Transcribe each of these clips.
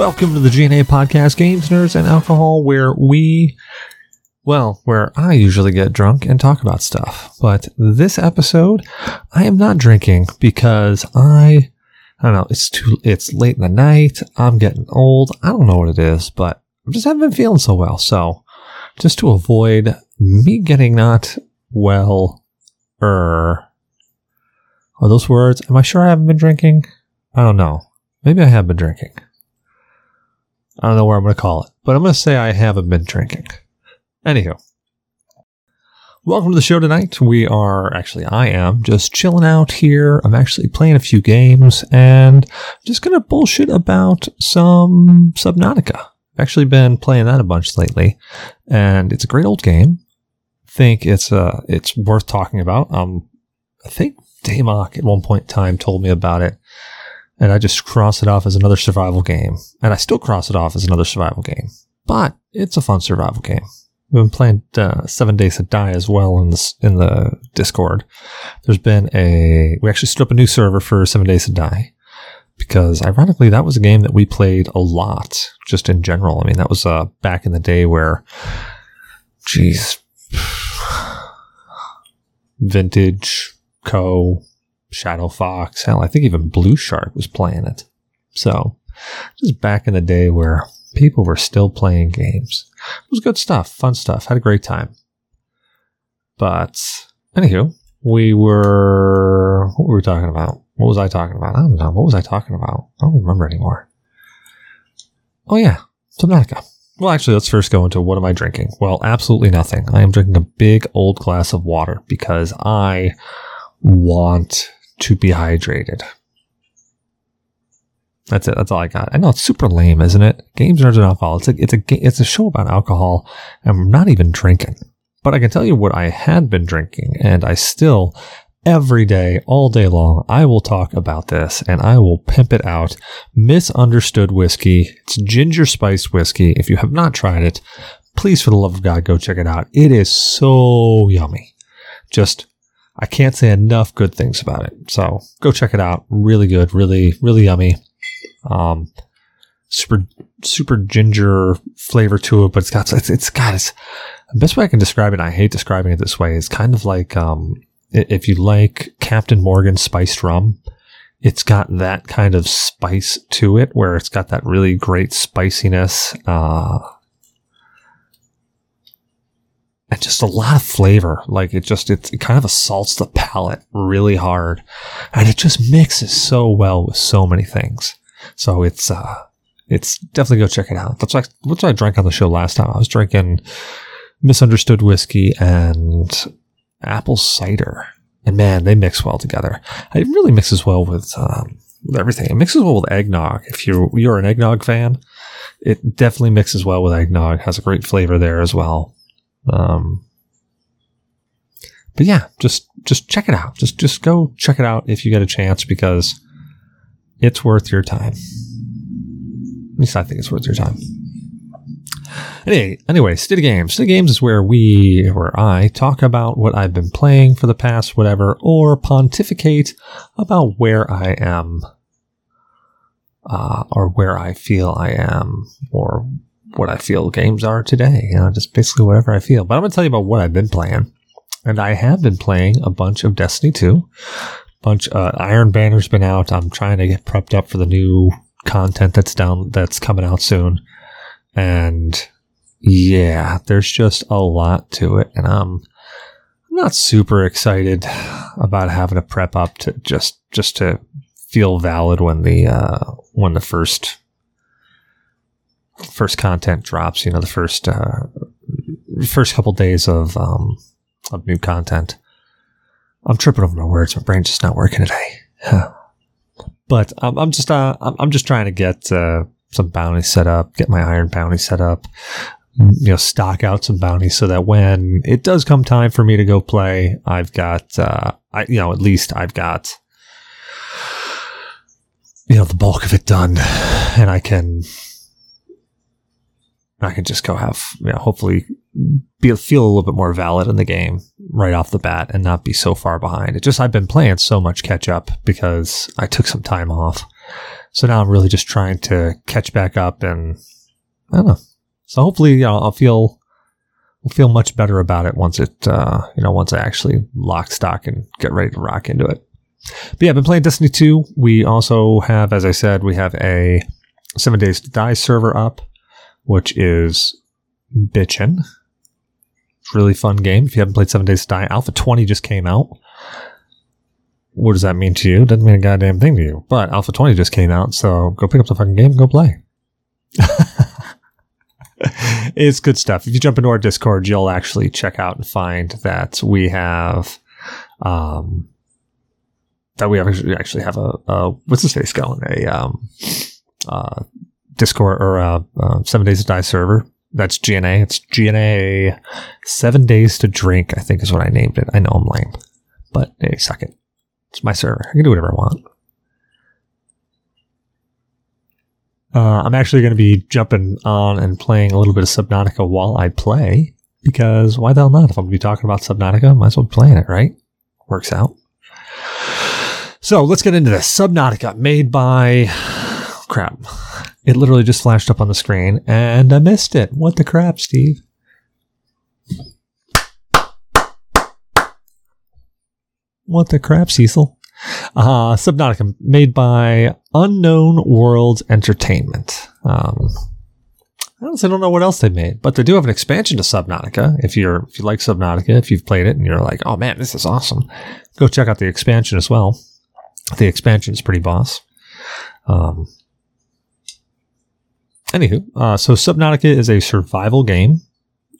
Welcome to the GNA podcast, Games, Nerds, and Alcohol, where we, well, where I usually get drunk and talk about stuff. But this episode, I am not drinking because I, I don't know, it's too, it's late in the night. I'm getting old. I don't know what it is, but I just haven't been feeling so well. So just to avoid me getting not well, er, are those words? Am I sure I haven't been drinking? I don't know. Maybe I have been drinking. I don't know where I'm going to call it, but I'm going to say I haven't been drinking. Anywho, welcome to the show tonight. We are actually, I am just chilling out here. I'm actually playing a few games and just going to bullshit about some Subnautica. I've actually been playing that a bunch lately, and it's a great old game. Think it's uh it's worth talking about. Um, I think Daymok at one point in time told me about it and I just cross it off as another survival game. And I still cross it off as another survival game, but it's a fun survival game. We've been playing uh, Seven Days to Die as well in the in the Discord. There's been a we actually stood up a new server for Seven Days to Die because ironically that was a game that we played a lot just in general. I mean that was uh, back in the day where, geez, vintage co Shadow Fox. Hell, I think even Blue Shark was playing it. So, just back in the day where people were still playing games. It was good stuff, fun stuff. Had a great time. But, anywho, we were, what were we talking about? What was I talking about? I don't know. What was I talking about? I don't remember anymore. Oh, yeah. Subnautica. Well, actually, let's first go into what am I drinking? Well, absolutely nothing. I am drinking a big old glass of water because I want to be hydrated. That's it. That's all I got. I know it's super lame, isn't it? Games, nerds, and alcohol. It's a it's a it's a show about alcohol, and I'm not even drinking. But I can tell you what I had been drinking, and I still every day, all day long, I will talk about this, and I will pimp it out. Misunderstood whiskey. It's ginger spice whiskey. If you have not tried it, please, for the love of God, go check it out. It is so yummy. Just I can't say enough good things about it. So go check it out. Really good, really, really yummy. Um, super, super ginger flavor to it, but it's got, it's, it's got, it's, the best way I can describe it, I hate describing it this way, is kind of like, um, if you like Captain Morgan spiced rum, it's got that kind of spice to it where it's got that really great spiciness. Uh, and just a lot of flavor. Like it just, it, it kind of assaults the palate really hard and it just mixes so well with so many things. So it's, uh, it's definitely go check it out. That's what, I, what I drank on the show last time. I was drinking misunderstood whiskey and apple cider. And man, they mix well together. It really mixes well with, um, with everything. It mixes well with eggnog. If you're, you're an eggnog fan, it definitely mixes well with eggnog. Has a great flavor there as well. Um, but yeah, just just check it out. Just just go check it out if you get a chance because it's worth your time. At least I think it's worth your time. Anyway, anyway, Stiddy Games. Stiddy Games is where we, where I talk about what I've been playing for the past whatever, or pontificate about where I am, uh, or where I feel I am, or what I feel games are today. You know, just basically whatever I feel. But I'm going to tell you about what I've been playing. And I have been playing a bunch of Destiny 2. Bunch, uh, Iron Banner's been out. I'm trying to get prepped up for the new content that's down, that's coming out soon. And yeah, there's just a lot to it. And I'm, not super excited about having to prep up to just, just to feel valid when the, uh, when the first first content drops, you know, the first uh, first couple days of um, of new content. I'm tripping over my words. My brain's just not working today. but I'm, I'm just uh, I'm just trying to get uh, some bounties set up, get my iron bounty set up, you know, stock out some bounties so that when it does come time for me to go play, I've got uh, I you know at least I've got you know the bulk of it done, and I can I can just go have, you know, hopefully be, feel a little bit more valid in the game right off the bat and not be so far behind. It just, I've been playing so much catch up because I took some time off So now I'm really just trying to catch back up and I don't know. So hopefully, you know, I'll feel will feel much better about it once it uh, you know once I actually lock stock and get ready to rock into it. But yeah, I've been playing Destiny 2. We also have, as I said, we have a Seven Days to Die server up, which is bitchin'. Really fun game. If you haven't played Seven Days to Die, Alpha 20 just came out. What does that mean to you? Doesn't mean a goddamn thing to you. But Alpha 20 just came out, so go pick up the fucking game and go play. it's good stuff. If you jump into our Discord, you'll actually check out and find that we have, um, that we actually have a, a what's this face going a um, uh, Discord or a, a Seven Days to Die server. That's GNA. It's GNA Seven Days to Drink. I think is what I named it. I know I'm lame, but hey, suck it. It's my server. I can do whatever I want. Uh, I'm actually going to be jumping on and playing a little bit of Subnautica while I play because why the hell not? If I'm going to be talking about Subnautica, might as well be playing it, right? Works out. So let's get into this. Subnautica, made by crap. It literally just flashed up on the screen and I missed it. What the crap, Steve? What the crap, Cecil? Uh, Subnautica, made by Unknown Worlds Entertainment. Um, I don't know what else they made, but they do have an expansion to Subnautica. If you're if you like Subnautica, if you've played it and you're like, oh man, this is awesome, go check out the expansion as well. The expansion is pretty boss. Um, anywho, uh, so Subnautica is a survival game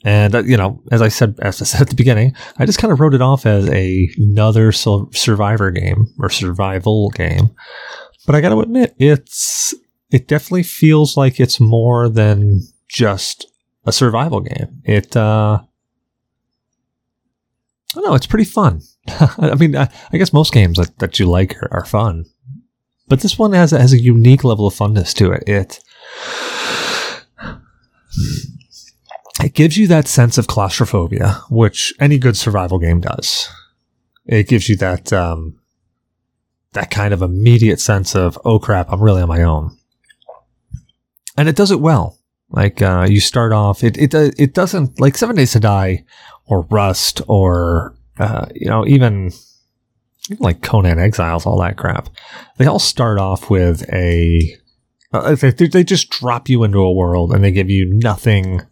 and uh, you know, as I said, as I said at the beginning, I just kind of wrote it off as a, another survivor game or survival game. But I got to admit, it's it definitely feels like it's more than just a survival game. It, uh, I don't know, it's pretty fun. I mean, I, I, guess most games that, that you like are, are fun, but this one has has a unique level of funness to it. It it gives you that sense of claustrophobia, which any good survival game does. It gives you that um, that kind of immediate sense of oh crap, I'm really on my own, and it does it well. Like uh, you start off, it it it doesn't like Seven Days to Die or Rust or uh, you know even like Conan Exiles, all that crap. They all start off with a uh, they, they just drop you into a world and they give you nothing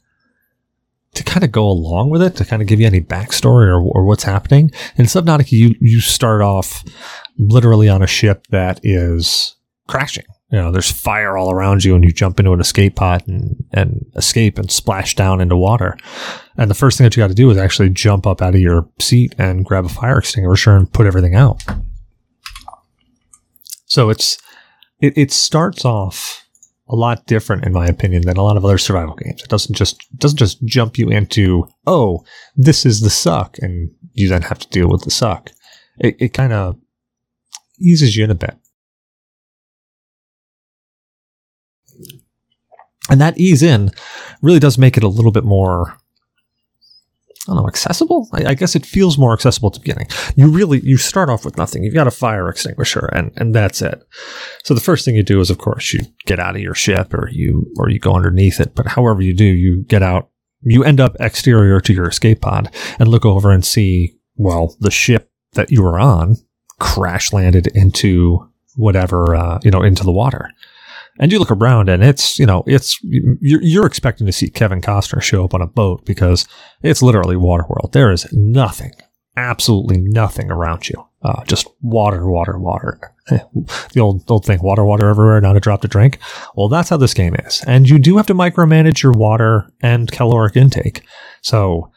to kind of go along with it, to kind of give you any backstory or, or what's happening. In Subnautica, you, you start off literally on a ship that is crashing. You know, there's fire all around you and you jump into an escape pod and, and escape and splash down into water. And the first thing that you got to do is actually jump up out of your seat and grab a fire extinguisher and put everything out. So it's, it, it starts off a lot different, in my opinion, than a lot of other survival games. It doesn't just doesn't just jump you into oh, this is the suck, and you then have to deal with the suck. It, it kind of eases you in a bit, and that ease in really does make it a little bit more I don't know, accessible? I, I, guess it feels more accessible at the beginning. You really, you start off with nothing. You've got a fire extinguisher and, and that's it. So the first thing you do is, of course, you get out of your ship or you, or you go underneath it. But however you do, you get out, you end up exterior to your escape pod and look over and see, well, the ship that you were on crash landed into whatever, uh, you know, into the water and you look around and it's you know it's you're, you're expecting to see Kevin Costner show up on a boat because it's literally Waterworld. There is nothing, absolutely nothing around you. Uh, just water, water, water. the old old thing, water, water everywhere, not a drop to drink. Well, that's how this game is, and you do have to micromanage your water and caloric intake. So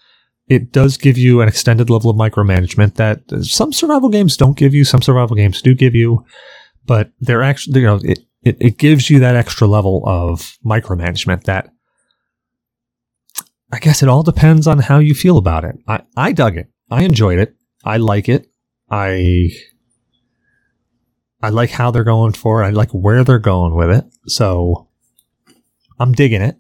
it does give you an extended level of micromanagement that some survival games don't give you. Some survival games do give you, but they're actually you know it, it, it gives you that extra level of micromanagement that I guess it all depends on how you feel about it. I, I dug it. I enjoyed it. I like it. I I like how they're going for it. I like where they're going with it. So I'm digging it.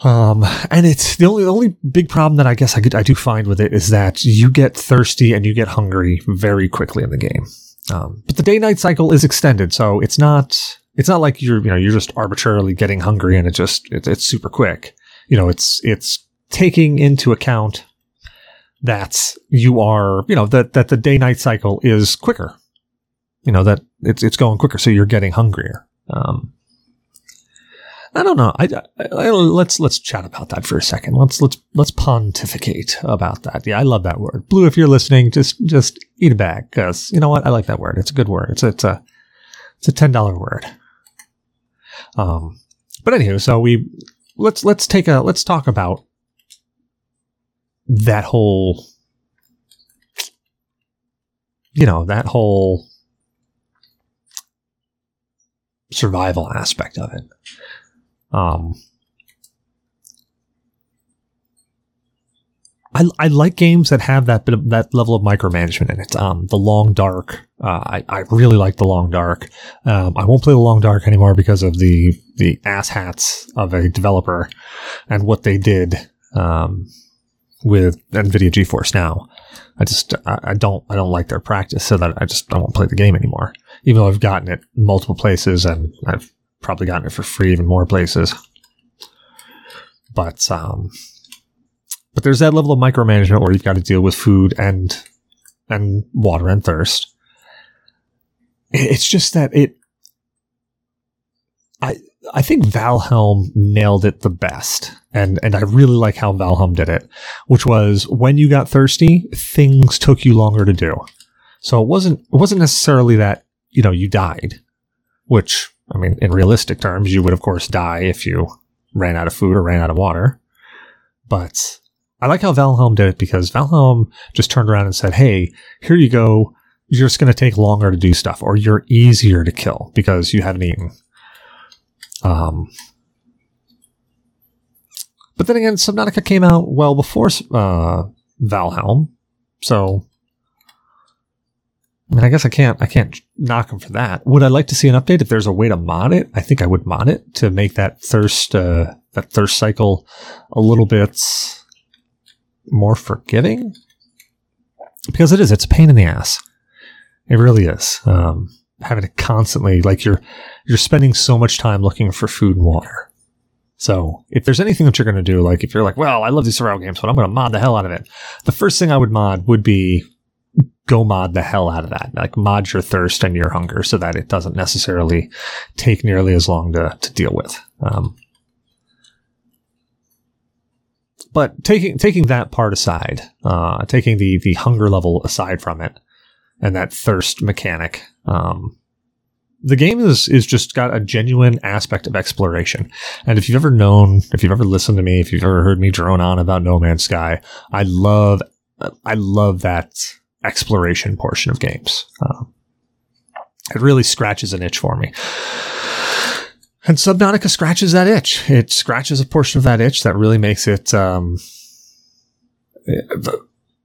Um, and it's the only the only big problem that I guess I could I do find with it is that you get thirsty and you get hungry very quickly in the game Um, but the day night cycle is extended, so it's not it's not like you're you know you're just arbitrarily getting hungry and it just it, it's super quick. You know, it's it's taking into account that you are you know that that the day night cycle is quicker. You know that it's it's going quicker, so you're getting hungrier. Um, I don't know. I, I, I, let's let's chat about that for a second. Let's let's let's pontificate about that. Yeah, I love that word. Blue, if you're listening, just just eat a bag because you know what? I like that word. It's a good word. It's it's a it's a ten dollar word. Um, but anywho, so we let's let's take a let's talk about that whole you know that whole survival aspect of it. Um, I, I like games that have that bit of that level of micromanagement in it. Um, the Long Dark, uh, I, I really like the Long Dark. Um, I won't play the Long Dark anymore because of the the asshats of a developer and what they did um, with NVIDIA GeForce Now. I just I, I, don't I don't like their practice, so that I just I won't play the game anymore. Even though I've gotten it multiple places and I've probably gotten it for free even more places. But um, but there's that level of micromanagement where you've got to deal with food and and water and thirst. It's just that it. I I think Valheim nailed it the best, and and I really like how Valheim did it, which was when you got thirsty, things took you longer to do. So it wasn't it wasn't necessarily that you know you died, which I mean in realistic terms you would of course die if you ran out of food or ran out of water, but I like how Valheim did it because Valheim just turned around and said, "Hey, here you go. You're just going to take longer to do stuff, or you're easier to kill because you haven't eaten." Um, but then again, Subnautica came out well before uh, Valheim, so I mean, I guess I can't I can't knock them for that. Would I like to see an update if there's a way to mod it? I think I would mod it to make that thirst uh, that thirst cycle a little bit more forgiving because it is it's a pain in the ass it really is um, having to constantly like you're you're spending so much time looking for food and water so if there's anything that you're going to do like if you're like well i love these survival games but i'm going to mod the hell out of it the first thing i would mod would be go mod the hell out of that like mod your thirst and your hunger so that it doesn't necessarily take nearly as long to, to deal with um, but taking taking that part aside, uh, taking the the hunger level aside from it, and that thirst mechanic, um, the game is is just got a genuine aspect of exploration. And if you've ever known, if you've ever listened to me, if you've ever heard me drone on about No Man's Sky, I love I love that exploration portion of games. Uh, it really scratches an itch for me. And Subnautica scratches that itch. It scratches a portion of that itch that really makes it, um,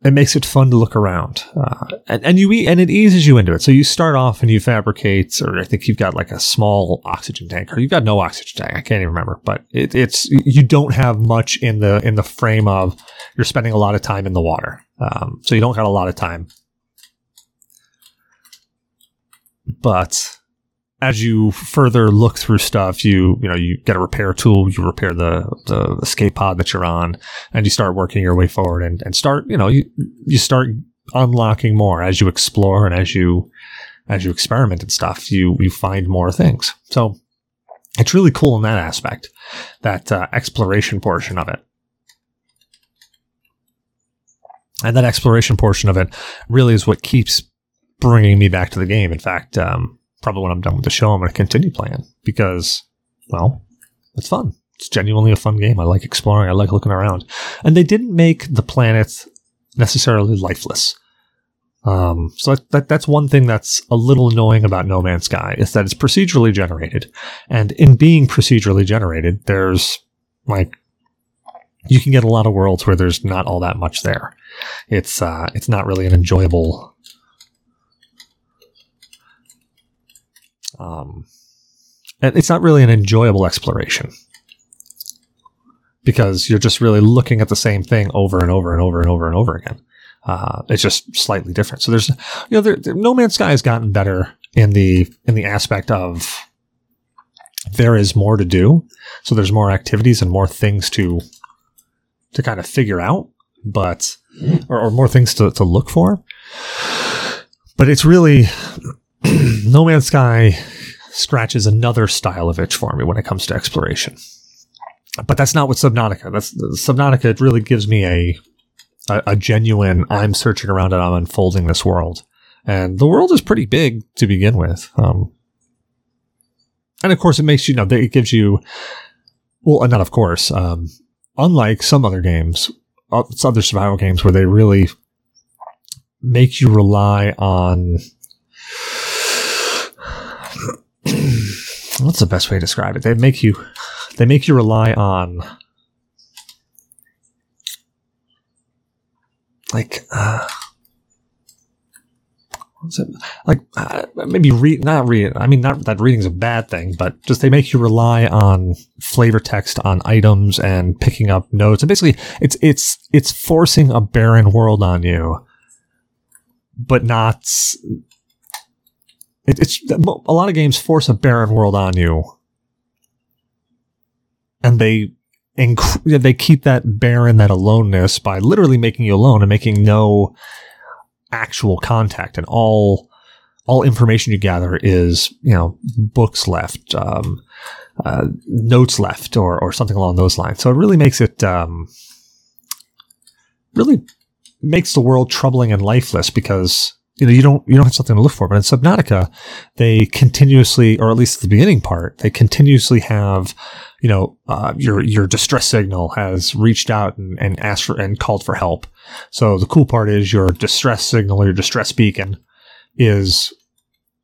it, makes it fun to look around. Uh, and, and you and it eases you into it. So you start off and you fabricate, or I think you've got like a small oxygen tank, or you've got no oxygen tank. I can't even remember, but it, it's you don't have much in the in the frame of you're spending a lot of time in the water. Um, so you don't got a lot of time. But as you further look through stuff, you you know you get a repair tool, you repair the the escape pod that you're on, and you start working your way forward and, and start you know you you start unlocking more as you explore and as you as you experiment and stuff. You you find more things. So it's really cool in that aspect, that uh, exploration portion of it. And that exploration portion of it really is what keeps bringing me back to the game. In fact, um, probably when I'm done with the show, I'm going to continue playing because, well, it's fun. It's genuinely a fun game. I like exploring. I like looking around. And they didn't make the planet necessarily lifeless. Um, so that, that, that's one thing that's a little annoying about No Man's Sky is that it's procedurally generated, and in being procedurally generated, there's like you can get a lot of worlds where there's not all that much there. It's uh, it's not really an enjoyable Um, and it's not really an enjoyable exploration because you're just really looking at the same thing over and over and over and over and over again. Uh, it's just slightly different. So there's, you know, there, there, No Man's Sky has gotten better in the in the aspect of there is more to do. So there's more activities and more things to to kind of figure out, but or, or more things to, to look for. But it's really No Man's Sky scratches another style of itch for me when it comes to exploration. But that's not what Subnautica. That's Subnautica. It really gives me a, a a genuine. I'm searching around and I'm unfolding this world, and the world is pretty big to begin with. Um, and of course, it makes you know it gives you. Well, not of course. Um, unlike some other games, uh, other survival games where they really make you rely on what's the best way to describe it? They make you they make you rely on like uh what's it like uh, maybe read not read I mean not that reading's a bad thing, but just they make you rely on flavor text on items and picking up notes. And basically it's it's it's forcing a barren world on you but not it, it's a lot of games force a barren world on you, and they inc- they keep that barren, that aloneness by literally making you alone and making no actual contact, and all all information you gather is you know books left, um, uh, notes left, or or something along those lines. So it really makes it um, really makes the world troubling and lifeless because you know, you don't you don't have something to look for. But in Subnautica, they continuously, or at least the beginning part, they continuously have, you know, uh, your your distress signal has reached out and, and asked for and called for help. So the cool part is your distress signal or your distress beacon is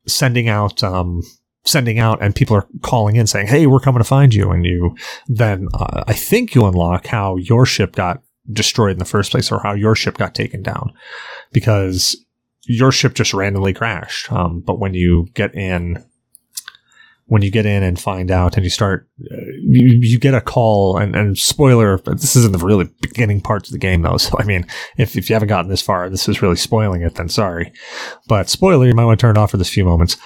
sending out um, sending out and people are calling in saying, "Hey, we're coming to find you." And you then uh, I think you unlock how your ship got destroyed in the first place or how your ship got taken down because your ship just randomly crashed. Um, but when you get in, when you get in and find out and you start, uh, you, you get a call and, and spoiler, this isn't the really beginning parts of the game though. So, I mean, if, if you haven't gotten this far, this is really spoiling it, then sorry. But spoiler, you might want to turn it off for this few moments.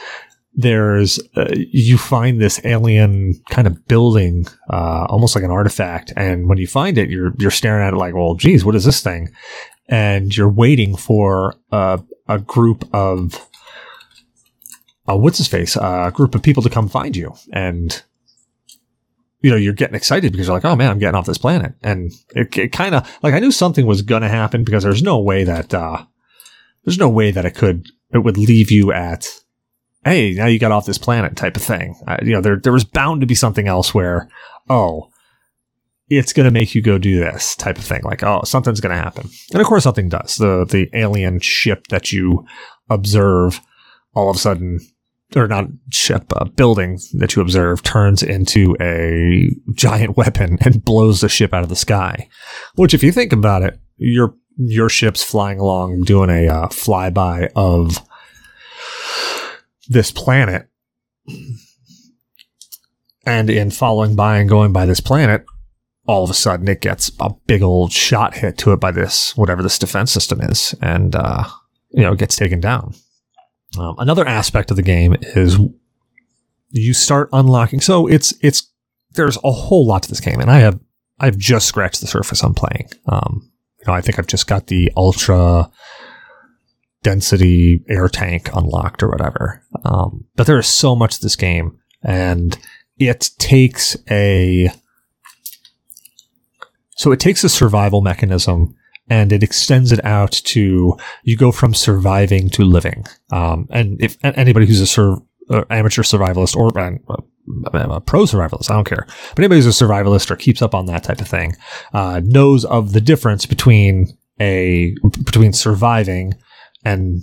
There's, uh, you find this alien kind of building, uh, almost like an artifact. And when you find it, you're, you're staring at it like, well, geez, what is this thing? And you're waiting for, uh, a group of uh, what's his face, uh, a group of people to come find you, and you know you're getting excited because you're like, oh man, I'm getting off this planet, and it, it kind of like I knew something was gonna happen because there's no way that uh, there's no way that it could it would leave you at hey now you got off this planet type of thing. Uh, you know there there was bound to be something else where oh it's going to make you go do this type of thing. Like, oh, something's going to happen. And of course, something does. The, the alien ship that you observe all of a sudden, or not ship, uh, building that you observe turns into a giant weapon and blows the ship out of the sky. Which, if you think about it, your, your ship's flying along doing a uh, flyby of this planet. And in following by and going by this planet, all of a sudden it gets a big old shot hit to it by this whatever this defense system is, and uh, you know gets taken down. Um, another aspect of the game is you start unlocking. So it's it's there's a whole lot to this game, and I have I've just scratched the surface on playing. Um, you know, I think I've just got the ultra density air tank unlocked or whatever. Um, but there is so much to this game, and it takes a so it takes a survival mechanism and it extends it out to you go from surviving to living. Um, and if anybody who's a sur- uh, amateur survivalist or uh, a pro survivalist, I don't care, but anybody who's a survivalist or keeps up on that type of thing uh, knows of the difference between a between surviving and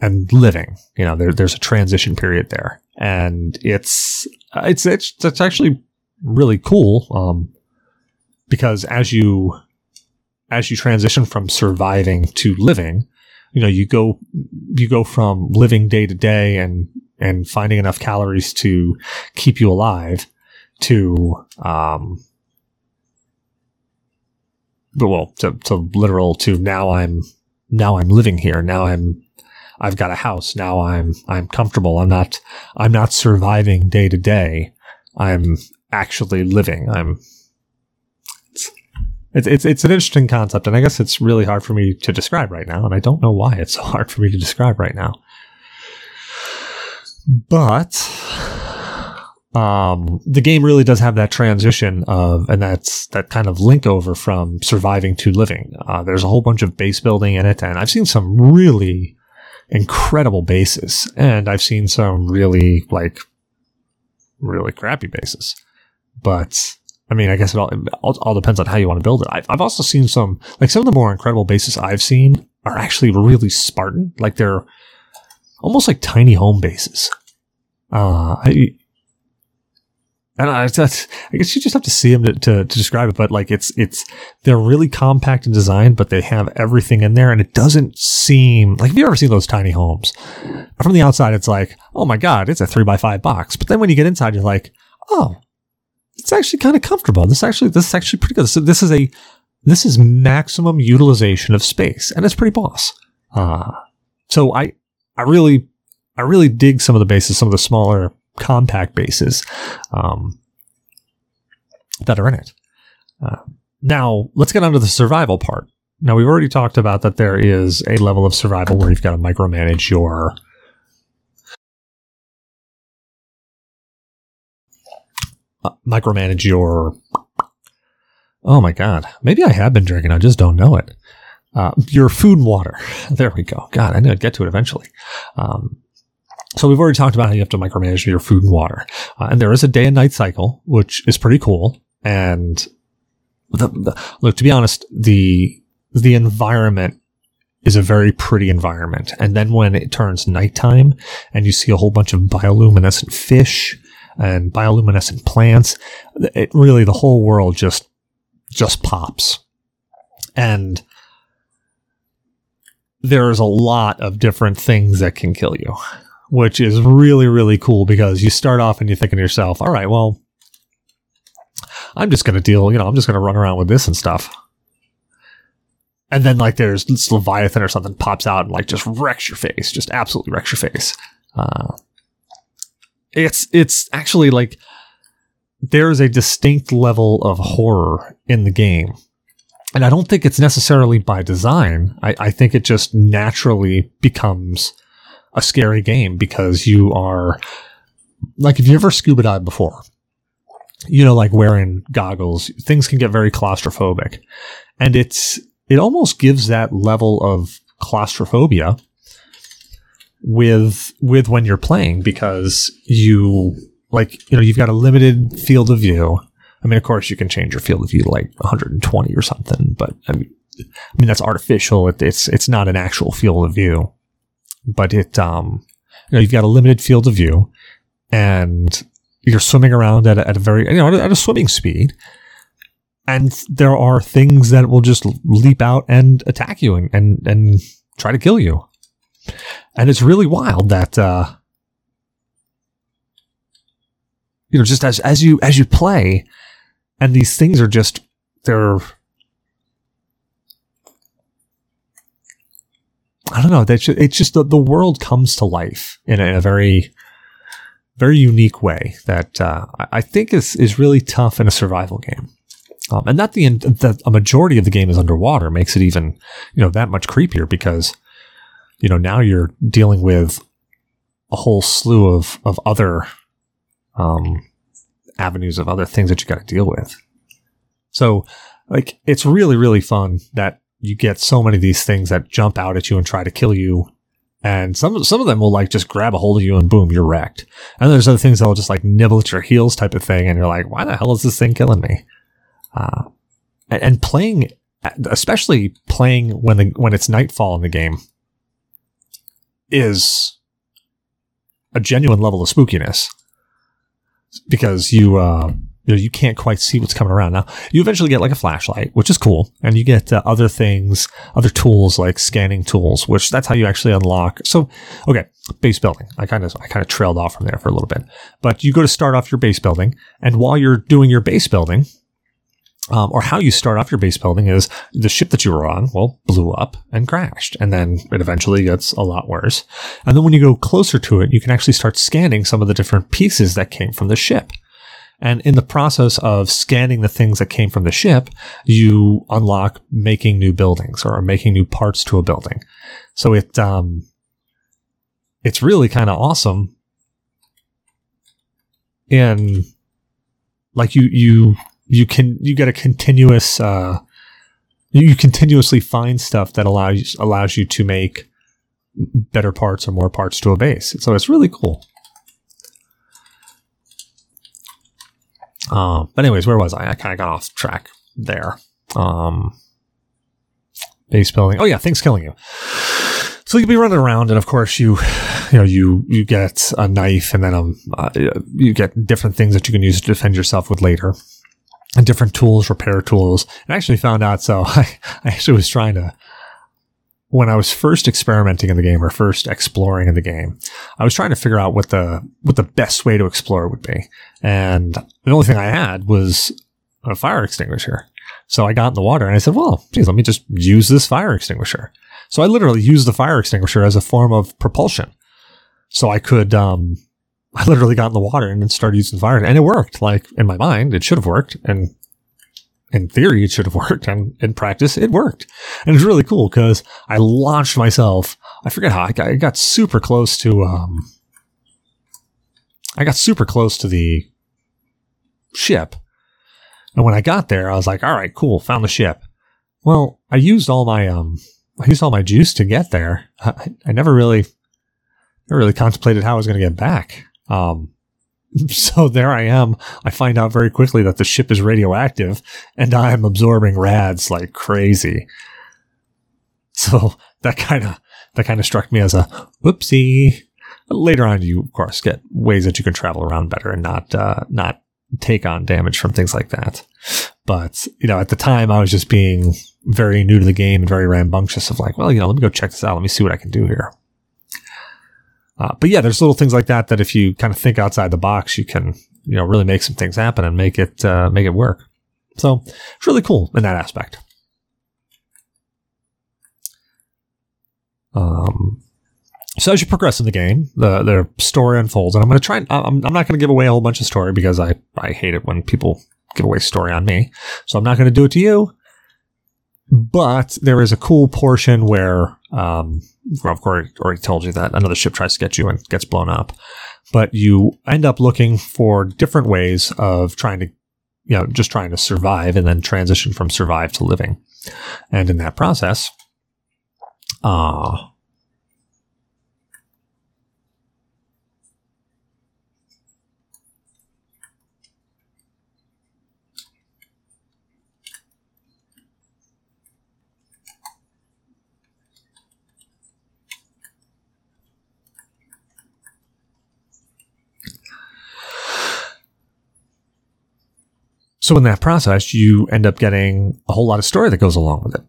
and living. You know, there, there's a transition period there, and it's it's it's, it's actually really cool. Um, because as you as you transition from surviving to living, you know, you go you go from living day to day and and finding enough calories to keep you alive to um but well to, to literal to now I'm now I'm living here. Now I'm I've got a house. Now I'm I'm comfortable. I'm not I'm not surviving day to day. I'm actually living. I'm it's, it's it's an interesting concept, and I guess it's really hard for me to describe right now, and I don't know why it's so hard for me to describe right now. But um, the game really does have that transition of, and that's that kind of link over from surviving to living. Uh, there's a whole bunch of base building in it, and I've seen some really incredible bases, and I've seen some really like really crappy bases. But I mean, I guess it all, it all, depends on how you want to build it. I've, I've also seen some, like some of the more incredible bases I've seen are actually really Spartan. Like they're almost like tiny home bases. Uh, I, and I, that's, I guess you just have to see them to, to, to, describe it, but like it's, it's, they're really compact in design, but they have everything in there and it doesn't seem like, have you ever seen those tiny homes? From the outside, it's like, oh my God, it's a three by five box. But then when you get inside, you're like, oh, it's actually kind of comfortable. This actually, this is actually pretty good. So this is a, this is maximum utilization of space and it's pretty boss. Uh, so I, I really, I really dig some of the bases, some of the smaller compact bases um, that are in it. Uh, now, let's get on to the survival part. Now, we've already talked about that there is a level of survival where you've got to micromanage your micromanage your. Oh my god, maybe I have been drinking. I just don't know it. Uh, your food and water. There we go. God, I knew I'd get to it eventually. Um, so we've already talked about how you have to micromanage your food and water, uh, and there is a day and night cycle, which is pretty cool. And the, the, look, to be honest, the the environment is a very pretty environment. And then when it turns nighttime and you see a whole bunch of bioluminescent fish and bioluminescent plants, it really the whole world just just pops. And there's a lot of different things that can kill you which is really, really cool because you start off and you're thinking to yourself, all right, well, I'm just going to deal, you know, I'm just going to run around with this and stuff. And then, like, there's Leviathan or something pops out and, like, just wrecks your face, just absolutely wrecks your face. Uh, it's, it's actually like there's a distinct level of horror in the game. And I don't think it's necessarily by design. I, I think it just naturally becomes a scary game because you are like if you ever scuba dive before, you know, like wearing goggles, things can get very claustrophobic. And it's it almost gives that level of claustrophobia with with when you're playing because you like you know you've got a limited field of view. I mean, of course, you can change your field of view to like 120 or something, but I mean, I mean that's artificial. It, it's it's not an actual field of view but it, um, you know, you've got a limited field of view and you're swimming around at a, at a very, you know, at a, at a swimming speed. And there are things that will just leap out and attack you and, and, and try to kill you. And it's really wild that, uh, you know, just as, as you, as you play and these things are just, they're, I don't know. It's just the, the world comes to life in a, in a very, very unique way that uh, I think is is really tough in a survival game. Um, and that the that a majority of the game is underwater makes it even you know that much creepier because you know now you're dealing with a whole slew of of other um, avenues of other things that you got to deal with. So like it's really really fun that you get so many of these things that jump out at you and try to kill you. And some some of them will like just grab a hold of you and boom, you're wrecked. And there's other things that will just like nibble at your heels type of thing, and you're like, why the hell is this thing killing me? Uh, and, and playing, especially playing when the when it's nightfall in the game, is a genuine level of spookiness because you uh, you know, you can't quite see what's coming around. Now, you eventually get like a flashlight, which is cool, and you get uh, other things, other tools like scanning tools, which that's how you actually unlock. So, okay, base building. I kind of I kind of trailed off from there for a little bit, but you go to start off your base building, and while you're doing your base building, um, or how you start off your base building is the ship that you were on, well, blew up and crashed. And then it eventually gets a lot worse. And then when you go closer to it, you can actually start scanning some of the different pieces that came from the ship. And in the process of scanning the things that came from the ship, you unlock making new buildings or making new parts to a building. So it, um, it's really kind of awesome. And like you, you you can you get a continuous uh, you continuously find stuff that allows allows you to make better parts or more parts to a base. So it's really cool. Uh, but anyways, where was I? I kind of got off track there. Um, base building. Oh yeah, things killing you. So you'll be running around, and of course you, you know, you you get a knife, and then um, uh, you get different things that you can use to defend yourself with later different tools, repair tools. And I actually found out. So I, I actually was trying to, when I was first experimenting in the game or first exploring in the game, I was trying to figure out what the, what the best way to explore would be. And the only thing I had was a fire extinguisher. So I got in the water and I said, well, geez, let me just use this fire extinguisher. So I literally used the fire extinguisher as a form of propulsion. So I could, um, I literally got in the water and then started using the fire and it worked. Like in my mind, it should have worked. And in theory, it should have worked. And in practice, it worked. And it's really cool because I launched myself. I forget how I got, I got super close to, um, I got super close to the ship. And when I got there, I was like, all right, cool. Found the ship. Well, I used all my, um, I used all my juice to get there. I, I never really, never really contemplated how I was going to get back. Um, so there I am. I find out very quickly that the ship is radioactive and I'm absorbing rads like crazy. So that kind of, that kind of struck me as a whoopsie. Later on, you of course get ways that you can travel around better and not, uh, not take on damage from things like that. But, you know, at the time I was just being very new to the game and very rambunctious of like, well, you know, let me go check this out. Let me see what I can do here. Uh, but yeah, there's little things like that that if you kind of think outside the box, you can you know really make some things happen and make it uh, make it work. So it's really cool in that aspect. Um, so as you progress in the game, the the story unfolds, and I'm going to try. And, I'm, I'm not going to give away a whole bunch of story because I I hate it when people give away story on me. So I'm not going to do it to you. But there is a cool portion where um, I've already, already told you that another ship tries to get you and gets blown up. But you end up looking for different ways of trying to, you know, just trying to survive and then transition from survive to living. And in that process, uh, So in that process, you end up getting a whole lot of story that goes along with it.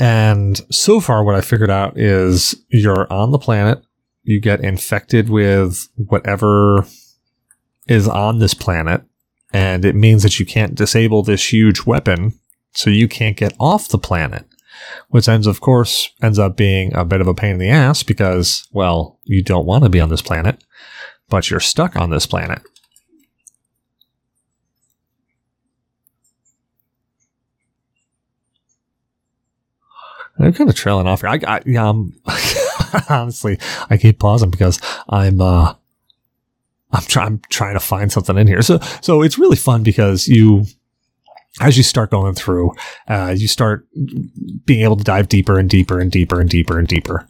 And so far, what I figured out is you're on the planet, you get infected with whatever is on this planet, and it means that you can't disable this huge weapon, so you can't get off the planet. Which ends, of course, ends up being a bit of a pain in the ass because, well, you don't want to be on this planet, but you're stuck on this planet. I'm kind of trailing off here. I, I yeah, I'm honestly, I keep pausing because I'm, uh, I'm trying, I'm trying to find something in here. So, so it's really fun because you, as you start going through, uh, you start being able to dive deeper and deeper and deeper and deeper and deeper.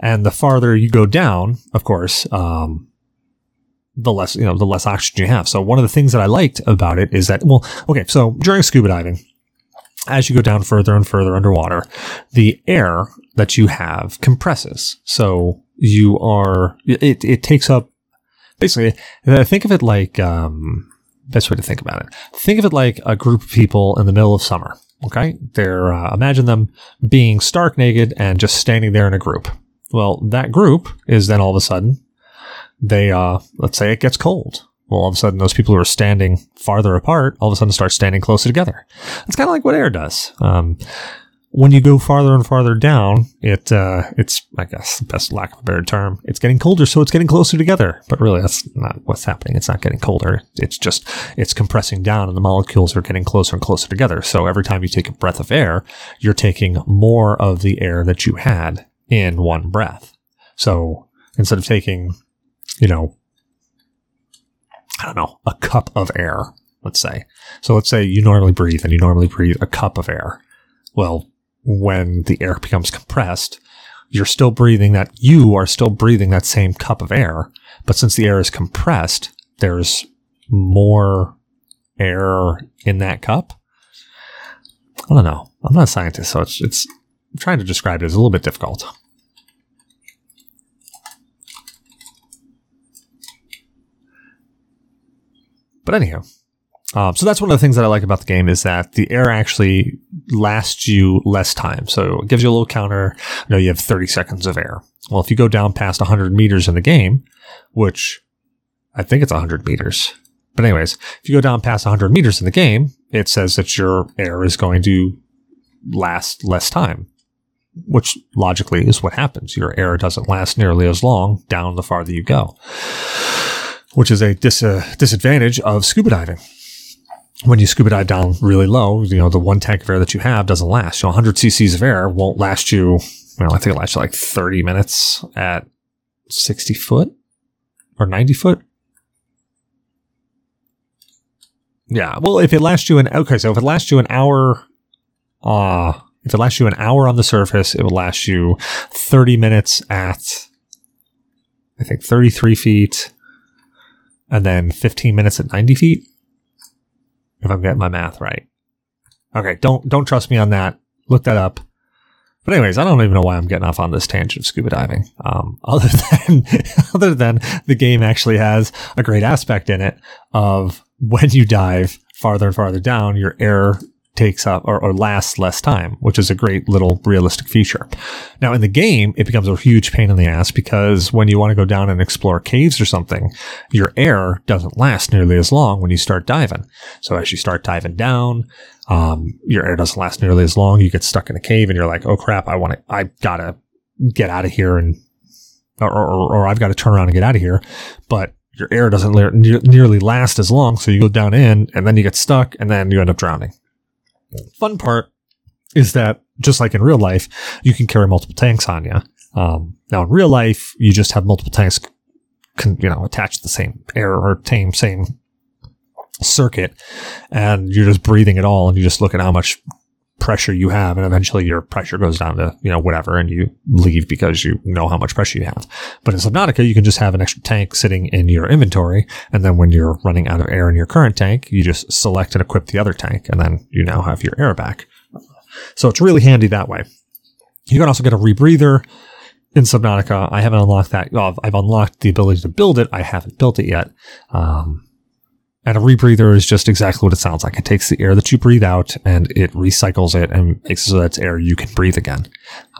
And the farther you go down, of course, um, the less, you know, the less oxygen you have. So one of the things that I liked about it is that, well, okay, so during scuba diving, as you go down further and further underwater, the air that you have compresses. So you are, it, it takes up, basically, think of it like, um, best way to think about it. Think of it like a group of people in the middle of summer. Okay. They're, uh, imagine them being stark naked and just standing there in a group. Well, that group is then all of a sudden, they, uh, let's say it gets cold Well, all of a sudden, those people who are standing farther apart all of a sudden start standing closer together. It's kind of like what air does. Um, when you go farther and farther down, it uh, it's I guess the best lack of a better term. It's getting colder, so it's getting closer together. But really, that's not what's happening. It's not getting colder. It's just it's compressing down, and the molecules are getting closer and closer together. So every time you take a breath of air, you're taking more of the air that you had in one breath. So instead of taking, you know, I don't know, a cup of air, let's say. So let's say you normally breathe and you normally breathe a cup of air. Well, when the air becomes compressed, you're still breathing that, you are still breathing that same cup of air. But since the air is compressed, there's more air in that cup. I don't know. I'm not a scientist, so it's, it's I'm trying to describe it as a little bit difficult. But anyhow, um, so that's one of the things that I like about the game is that the air actually lasts you less time. So it gives you a little counter. You know, you have 30 seconds of air. Well, if you go down past 100 meters in the game, which I think it's 100 meters. But anyways, if you go down past 100 meters in the game, it says that your air is going to last less time, which logically is what happens. Your air doesn't last nearly as long down the farther you go, which is a dis- uh, disadvantage of scuba diving when you scuba dive down really low, you know, the one tank of air that you have doesn't last. So 100 cc's of air won't last you, well, I think it lasts you like 30 minutes at 60 foot or 90 foot. Yeah. Well, if it lasts you an, okay, so if it lasts you an hour, uh, if it lasts you an hour on the surface, it will last you 30 minutes at, I think 33 feet and then 15 minutes at 90 feet if I'm getting my math right. Okay, don't don't trust me on that. Look that up. But anyways, I don't even know why I'm getting off on this tangent of scuba diving. Um, other than other than the game actually has a great aspect in it of when you dive farther and farther down, your air takes up or, or, lasts less time, which is a great little realistic feature. Now in the game, it becomes a huge pain in the ass because when you want to go down and explore caves or something, your air doesn't last nearly as long when you start diving. So as you start diving down, um, your air doesn't last nearly as long. You get stuck in a cave and you're like, oh crap, I want to, I gotta get out of here and, or, or, or I've got to turn around and get out of here. But your air doesn't nearly last as long. So you go down in and then you get stuck and then you end up drowning. Fun part is that just like in real life, you can carry multiple tanks on you. Um, now in real life, you just have multiple tanks, con- you know, attached to the same air or same same circuit, and you're just breathing it all, and you just look at how much pressure you have, and eventually your pressure goes down to you know whatever, and you leave because you know how much pressure you have. But in Subnautica, you can just have an extra tank sitting in your inventory, and then when you're running out of air in your current tank, you just select and equip the other tank, and then you now have your air back. So it's really handy that way. You can also get a rebreather in Subnautica. I haven't unlocked that. I've unlocked the ability to build it. I haven't built it yet. Um, and a rebreather is just exactly what it sounds like. It takes the air that you breathe out and it recycles it and makes it so that's air you can breathe again.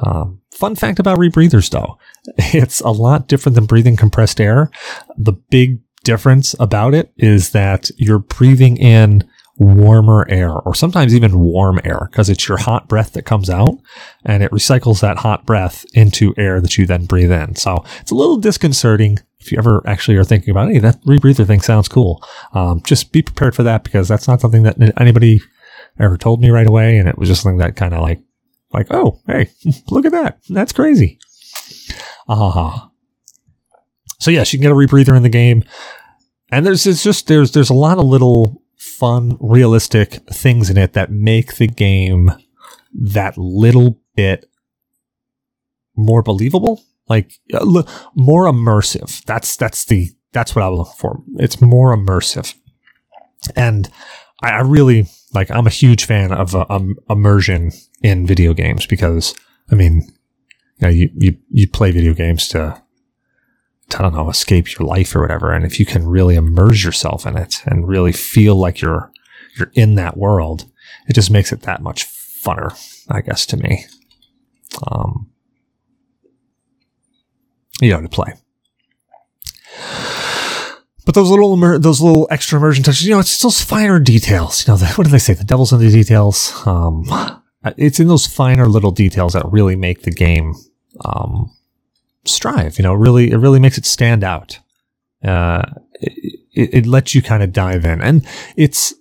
Um, fun fact about rebreathers though, it's a lot different than breathing compressed air. The big difference about it is that you're breathing in warmer air or sometimes even warm air because it's your hot breath that comes out and it recycles that hot breath into air that you then breathe in. So it's a little disconcerting if you ever actually are thinking about, hey, that rebreather thing sounds cool, um, just be prepared for that because that's not something that anybody ever told me right away. And it was just something that kind of like, like, oh, hey, look at that. That's crazy. Uh-huh. So yes, you can get a rebreather in the game. And there's, it's just, there's, there's a lot of little fun, realistic things in it that make the game that little bit more believable like uh, more immersive. That's that's the that's what I was looking for. It's more immersive, and I, I really like. I'm a huge fan of uh, um, immersion in video games because I mean, you, know, you you you play video games to I don't know, escape your life or whatever. And if you can really immerse yourself in it and really feel like you're you're in that world, it just makes it that much funner, I guess, to me. Um, you know, to play. but those little immer- those little extra immersion touches, you know, it's those finer details. You know, the, what do they say? The devil's in the details. Um, it's in those finer little details that really make the game um, strive. You know, really, it really makes it stand out. Uh, it, it, lets you kind of dive in, and it's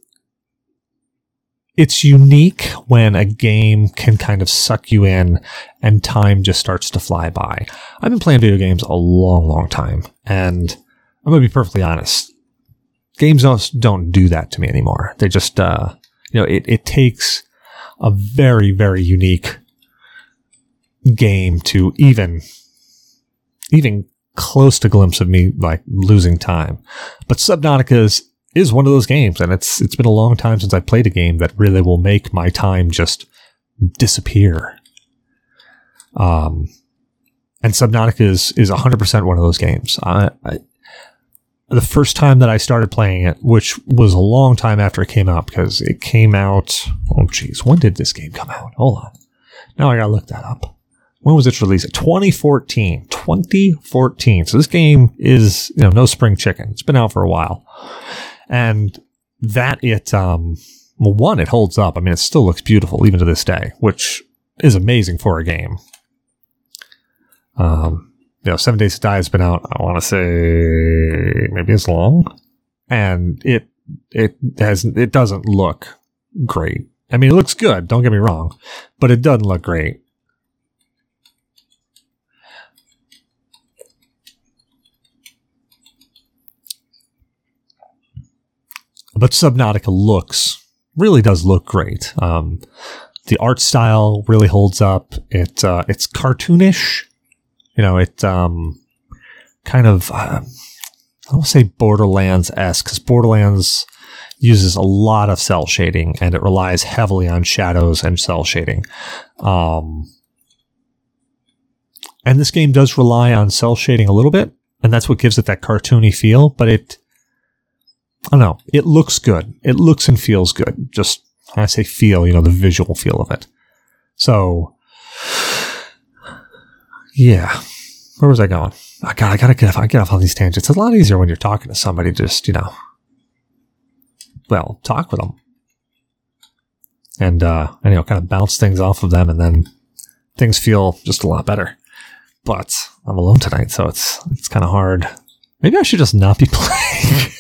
it's unique when a game can kind of suck you in and time just starts to fly by. I've been playing video games a long, long time, and I'm gonna be perfectly honest. Games don't, don't do that to me anymore. They just, uh, you know, it, it takes a very, very unique game to even, even close to glimpse of me like losing time. But Subnautica is, is one of those games, and it's it's been a long time since I played a game that really will make my time just disappear. Um, and Subnautica is is 100% one of those games. I, I, the first time that I started playing it, which was a long time after it came out because it came out. Oh, geez, when did this game come out? Hold on. Now I gotta look that up. When was its release? 2014. 2014. So this game is, you know, no spring chicken. It's been out for a while. And that it, um, well, one, it holds up. I mean, it still looks beautiful even to this day, which is amazing for a game. Um, you know, Seven Days to Die has been out. I want to say maybe as long, and it it has it doesn't look great. I mean, it looks good. Don't get me wrong, but it doesn't look great. But Subnautica looks really does look great. Um, the art style really holds up. It uh, it's cartoonish you know, it um, kind of, uh, I don't say Borderlands esque because Borderlands uses a lot of cel shading and it relies heavily on shadows and cel shading. Um, and this game does rely on cel shading a little bit, and that's what gives it that cartoony feel, but it, I don't know, it looks good. It looks and feels good. Just, I say feel, you know, the visual feel of it. So, yeah. Where was I going? I got. I gotta get off, I get off on these tangents. It's a lot easier when you're talking to somebody, just, you know, well, talk with them. And, uh, and, you know, kind of bounce things off of them and then things feel just a lot better. But I'm alone tonight, so it's, it's kind of hard. Maybe I should just not be playing.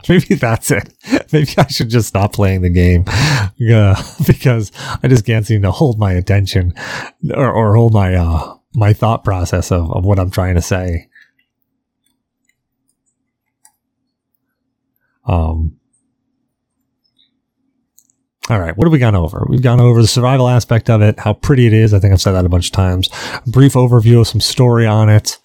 Maybe that's it. Maybe I should just stop playing the game uh, because I just can't seem to hold my attention or, or hold my uh, my thought process of, of what I'm trying to say. Um, all right, what have we gone over? We've gone over the survival aspect of it, how pretty it is. I think I've said that a bunch of times. A brief overview of some story on it,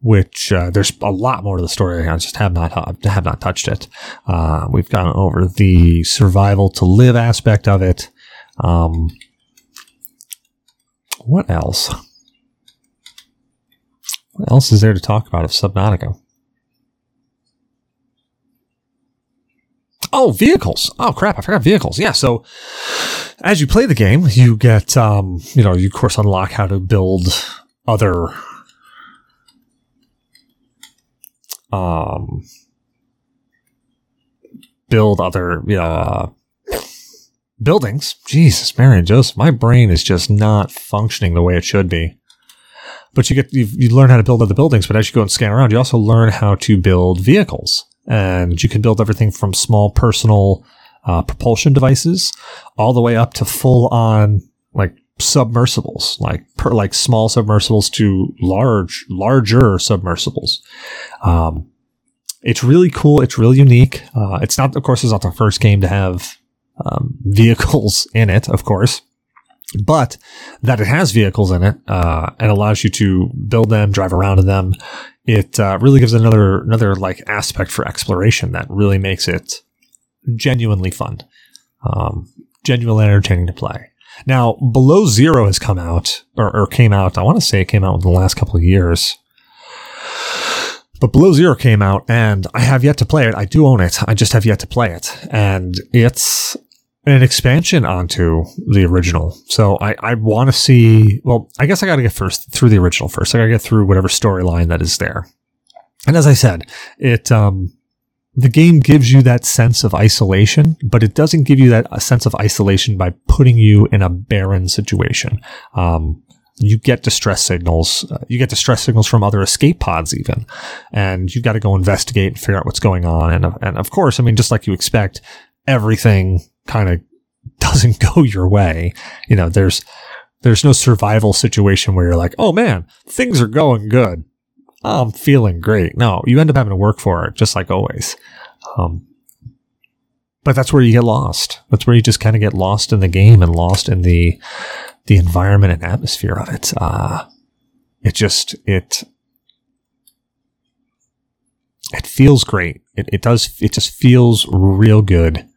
which uh, there's a lot more to the story. I just have not have not touched it. Uh, we've gone over the survival to live aspect of it. Um, what else? What else is there to talk about of Subnautica? Oh, vehicles. Oh, crap. I forgot vehicles. Yeah. So as you play the game, you get, um, you know, you of course unlock how to build other, um, build other, uh, buildings. Jesus, Mary and Joseph, my brain is just not functioning the way it should be. But you get you, you learn how to build other buildings, but as you go and scan around, you also learn how to build vehicles, and you can build everything from small personal uh, propulsion devices all the way up to full on like submersibles, like per, like small submersibles to large larger submersibles. Um, it's really cool. It's really unique. Uh, it's not, of course, it's not the first game to have um, vehicles in it, of course but that it has vehicles in it uh, and allows you to build them, drive around in them. It uh, really gives another another like aspect for exploration that really makes it genuinely fun, um, genuinely entertaining to play. Now, Below Zero has come out or, or came out. I want to say it came out in the last couple of years. But Below Zero came out and I have yet to play it. I do own it. I just have yet to play it. And it's an expansion onto the original. So I, I want to see, well, I guess I got to get first through the original first. I got to get through whatever storyline that is there. And as I said, it, um, the game gives you that sense of isolation, but it doesn't give you that sense of isolation by putting you in a barren situation. Um, you get distress signals. Uh, you get distress signals from other escape pods, even, and you've got to go investigate and figure out what's going on. And and of course, I mean, just like you expect, everything kind of doesn't go your way. You know, there's there's no survival situation where you're like, oh man, things are going good. I'm feeling great. No, you end up having to work for it, just like always. Um, but that's where you get lost. That's where you just kind of get lost in the game and lost in the the environment and atmosphere of it. Uh, it just it it feels great. It, it does. It just feels real good,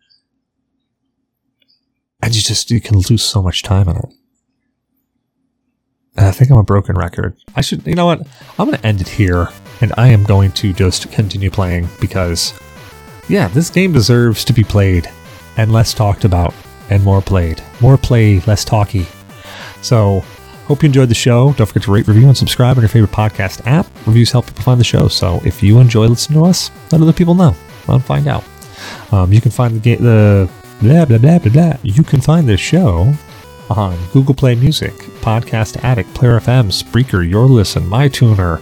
and you just you can lose so much time on it. I think I'm a broken record. I should. You know what? I'm going to end it here, and I am going to just continue playing because, yeah, this game deserves to be played and less talked about and more played. More play, less talky. So, hope you enjoyed the show. Don't forget to rate, review, and subscribe on your favorite podcast app. Reviews help people find the show. So, if you enjoy listening to us, let other people know. Let them find out. Um, you can find the the blah blah blah blah blah. You can find the show on Google Play Music, Podcast Addict, Player FM, Spreaker, Your Listen, MyTuner,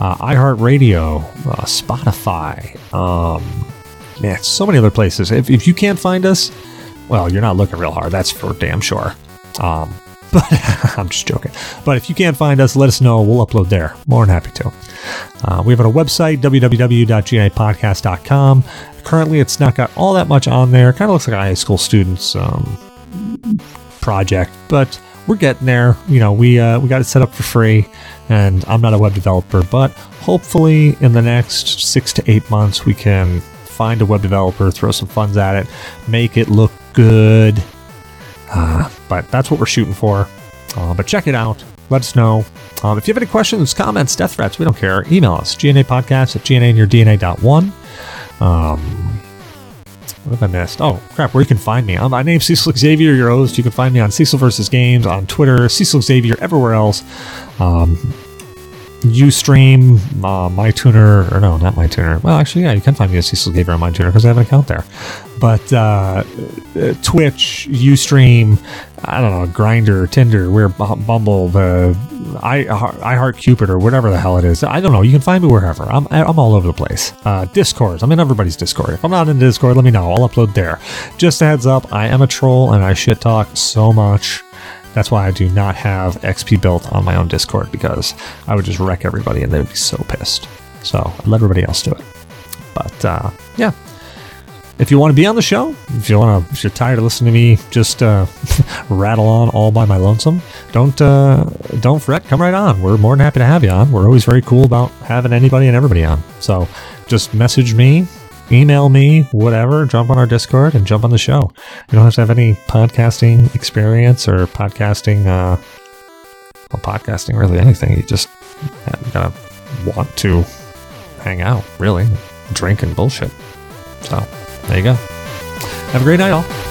uh, iHeartRadio, uh, Spotify. Um, man, so many other places. If, if you can't find us, well, you're not looking real hard. That's for damn sure. Um, but I'm just joking. But if you can't find us, let us know. We'll upload there. More than happy to. Uh, we have a website, www.gnapodcast.com. Currently, it's not got all that much on there. Kind of looks like a high school student's um, project, but we're getting there. You know, we uh, we got it set up for free, and I'm not a web developer, but hopefully in the next six to eight months, we can find a web developer, throw some funds at it, make it look good uh, but that's what we're shooting for. Uh, but check it out. Let us know. Um, if you have any questions, comments, death threats, we don't care. Email us, GNA podcast at GNAinyourdNA.one. Um, what have I missed? Oh, crap, where you can find me. Um, my name's Cecil Xavier, your host. You can find me on Cecil versus Games on Twitter, Cecil Xavier everywhere else. Um, Ustream, uh, MyTuner, or no, not MyTuner. Well, actually, yeah, you can find me at Cecil Xavier on MyTuner because I have an account there. But uh, Twitch, Ustream, I don't know, Grindr, Tinder, We're Bumble, the I I Heart Cupid, or whatever the hell it is. I don't know. You can find me wherever. I'm I'm all over the place. Uh, Discord. I'm in everybody's Discord. If I'm not in Discord, let me know. I'll upload there. Just a heads up, I am a troll and I shit talk so much. That's why I do not have XP built on my own Discord because I would just wreck everybody and they would be so pissed. So I let everybody else do it. But uh, yeah, if you want to be on the show, if you want to, if you're tired of listening to me just uh, rattle on all by my lonesome, don't uh, don't fret. Come right on. We're more than happy to have you on. We're always very cool about having anybody and everybody on. So just message me, email me, whatever. Jump on our Discord and jump on the show. You don't have to have any podcasting experience or podcasting, uh, well, podcasting really anything. You just gotta want to hang out, really, drink and bullshit. So. There you go. Have a great night, all.